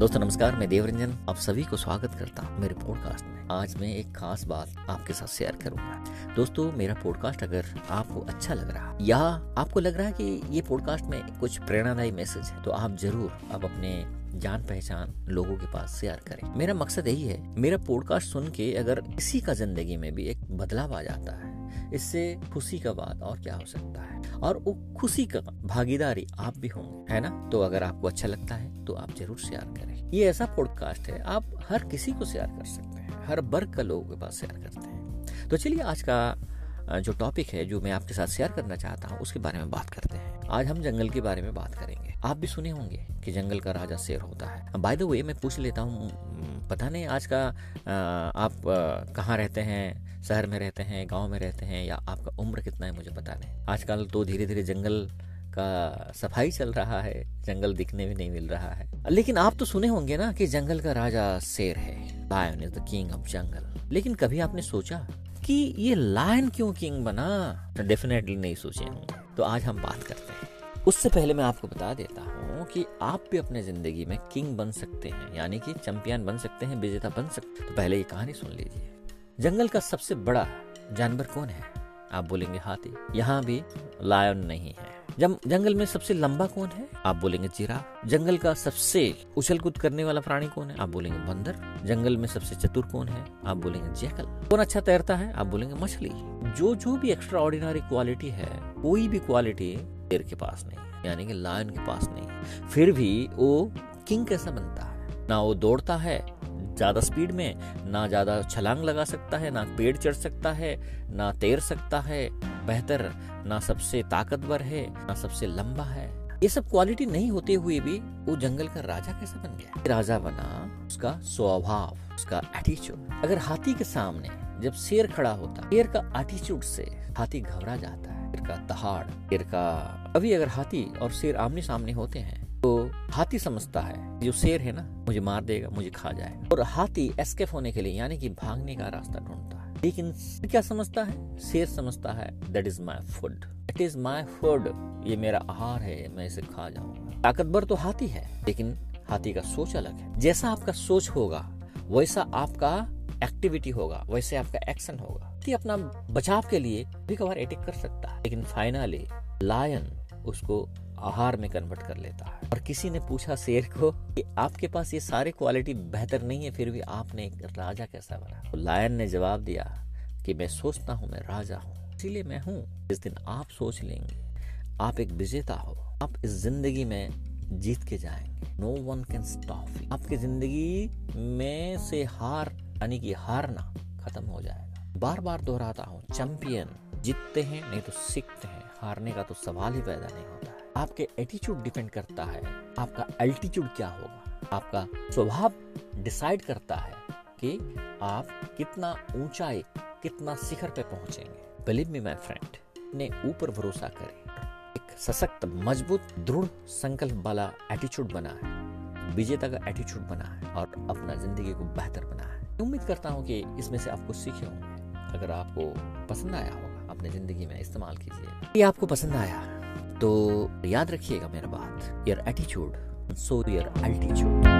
दोस्तों, नमस्कार, मैं देवरंजन, आप सभी को स्वागत करता हूँ मेरे पॉडकास्ट में। आज मैं एक खास बात आपके साथ शेयर करूँगा। दोस्तों, मेरा पॉडकास्ट अगर आपको अच्छा लग रहा या आपको लग रहा है कि ये पॉडकास्ट में कुछ प्रेरणादायी मैसेज है तो आप ज़रूर अब अपने जान पहचान लोगों के पास शेयर करें। मेरा मकसद यही है, मेरा पॉडकास्ट सुन के अगर किसी का ज़िंदगी में भी एक बदलाव आ जाता है इससे खुशी का बात और क्या हो सकता है? और वो खुशी का भागीदारी आप भी होंगे, है ना? तो अगर आपको अच्छा लगता है तो आप ज़रूर शेयर करें। ये ऐसा पॉडकास्ट है, आप हर किसी को शेयर कर सकते हैं, हर वर्ग का लोगों के पास शेयर करते हैं। तो चलिए आज का जो टॉपिक है, जो मैं आपके साथ शेयर करना चाहता हूँ, उसके बारे में बात करते हैं। आज हम जंगल के बारे में बात करेंगे। आप भी सुने होंगे कि जंगल का राजा शेर होता है। बाय द वे मैं पूछ लेता हूँ पता नहीं आज का आप कहाँ रहते हैं? शहर में रहते हैं, गाँव में रहते हैं या आपका उम्र कितना है मुझे पता नहीं आजकल तो धीरे धीरे जंगल का सफ़ाई चल रहा है, जंगल दिखने भी नहीं मिल रहा है। लेकिन आप तो सुने होंगे ना कि जंगल का राजा शेर है। Lion is the king of jungle लेकिन कभी आपने सोचा कि ये लायन क्यों किंग बना? डेफिनेटली नहीं सोचे होंगे तो आज हम बात करते हैं। उससे पहले मैं आपको बता देता हूँ कि आप भी अपने ज़िंदगी में किंग बन सकते हैं। यानी कि चैंपियन बन सकते हैं, विजेता बन सकते हैं। तो पहले ये कहानी सुन लीजिए। जंगल का सबसे बड़ा जानवर कौन है? आप बोलेंगे हाथी। यहाँ भी लायन नहीं है। जब जंगल में सबसे लंबा कौन है? आप बोलेंगे जीरा जंगल का सबसे उछल कूद करने वाला प्राणी कौन है? आप बोलेंगे बंदर। जंगल में सबसे चतुर कौन है? आप बोलेंगे जैकल। कौन अच्छा तैरता है? आप बोलेंगे मछली। जो जो भी एक्स्ट्रा ऑर्डिनरी क्वालिटी है, कोई भी क्वालिटी शेर के पास नहीं, यानी कि लायन के पास नहीं। फिर भी वो किंग कैसा बनता है? ना वो दौड़ता है ज़्यादा स्पीड में, ना ज़्यादा छलांग लगा सकता है, ना पेड़ चढ़ सकता है, ना तैर सकता है। बेहतर, ना सबसे ताकतवर है, ना सबसे लंबा है। ये सब क्वालिटी नहीं होते हुए भी वो जंगल का राजा कैसा बन गया? राजा बना उसका स्वभाव, उसका एटीट्यूड अगर हाथी के सामने जब शेर खड़ा होता, शेर का एटीट्यूड से हाथी घबरा जाता है। शेर का दहाड़, शेर का, अभी अगर हाथी और शेर आमने सामने होते हैं तो हाथी समझता है जो शेर है ना, मुझे मार देगा, मुझे खा जाएगा। और हाथी एस्केप होने के लिए, यानी कि भागने का रास्ता ढूंढता है। लेकिन क्या समझता है? शेर समझता है that is my food it is my food ये मेरा आहार है, मैं इसे खा जाऊँगा। ताकतवर तो हाथी है, लेकिन हाथी का सोच अलग है। जैसा आपका सोच होगा, वैसा आपका एक्टिविटी होगा, वैसे आपका एक्शन होगा। अपना बचाव के लिए भी कभार अटैक कर सकता है, लेकिन फाइनली लायन उसको आहार में कन्वर्ट कर लेता है। और किसी ने पूछा शेर को कि आपके पास ये सारी क्वालिटी बेहतर नहीं है, फिर भी आपने एक राजा कैसा बना? तो लायन ने जवाब दिया कि मैं सोचता हूँ मैं राजा हूँ, इसीलिए मैं हूँ। जिस दिन आप सोच लेंगे, आप एक विजेता हो, आप इस ज़िंदगी में जीत के जाएँगे। नो वन कैन स्टॉप आपकी ज़िंदगी में से हार, यानी कि हारना खत्म हो जाएगा। बार बार दोहराता हूँ, चैंपियन, जीतते हैं, नहीं तो सीखते हैं। हारने का तो सवाल ही पैदा नहीं होता। आपके एटीट्यूड डिपेंड करता है। आपका एल्टीट्यूड क्या होगा? आपका स्वभाव डिसाइड करता है कि आप कितना ऊंचाई, कितना शिखर पे पहुँचेंगे। बिलीव मी माय फ्रेंड ने ऊपर भरोसा करें। एक सशक्त, मज़बूत, दृढ़ संकल्प वाला एटीट्यूड बना है। विजेता का एटीट्यूड बना है और अपना ज़िंदगी को बेहतर बना है। उम्मीद करता हूँ कि इसमें से आपको सीखे होंगे। अगर आपको पसंद आया होगा, अपने ज़िंदगी में इस्तेमाल कीजिए। ये आपको पसंद आया तो याद रखिएगा मेरा बात your attitude so your altitude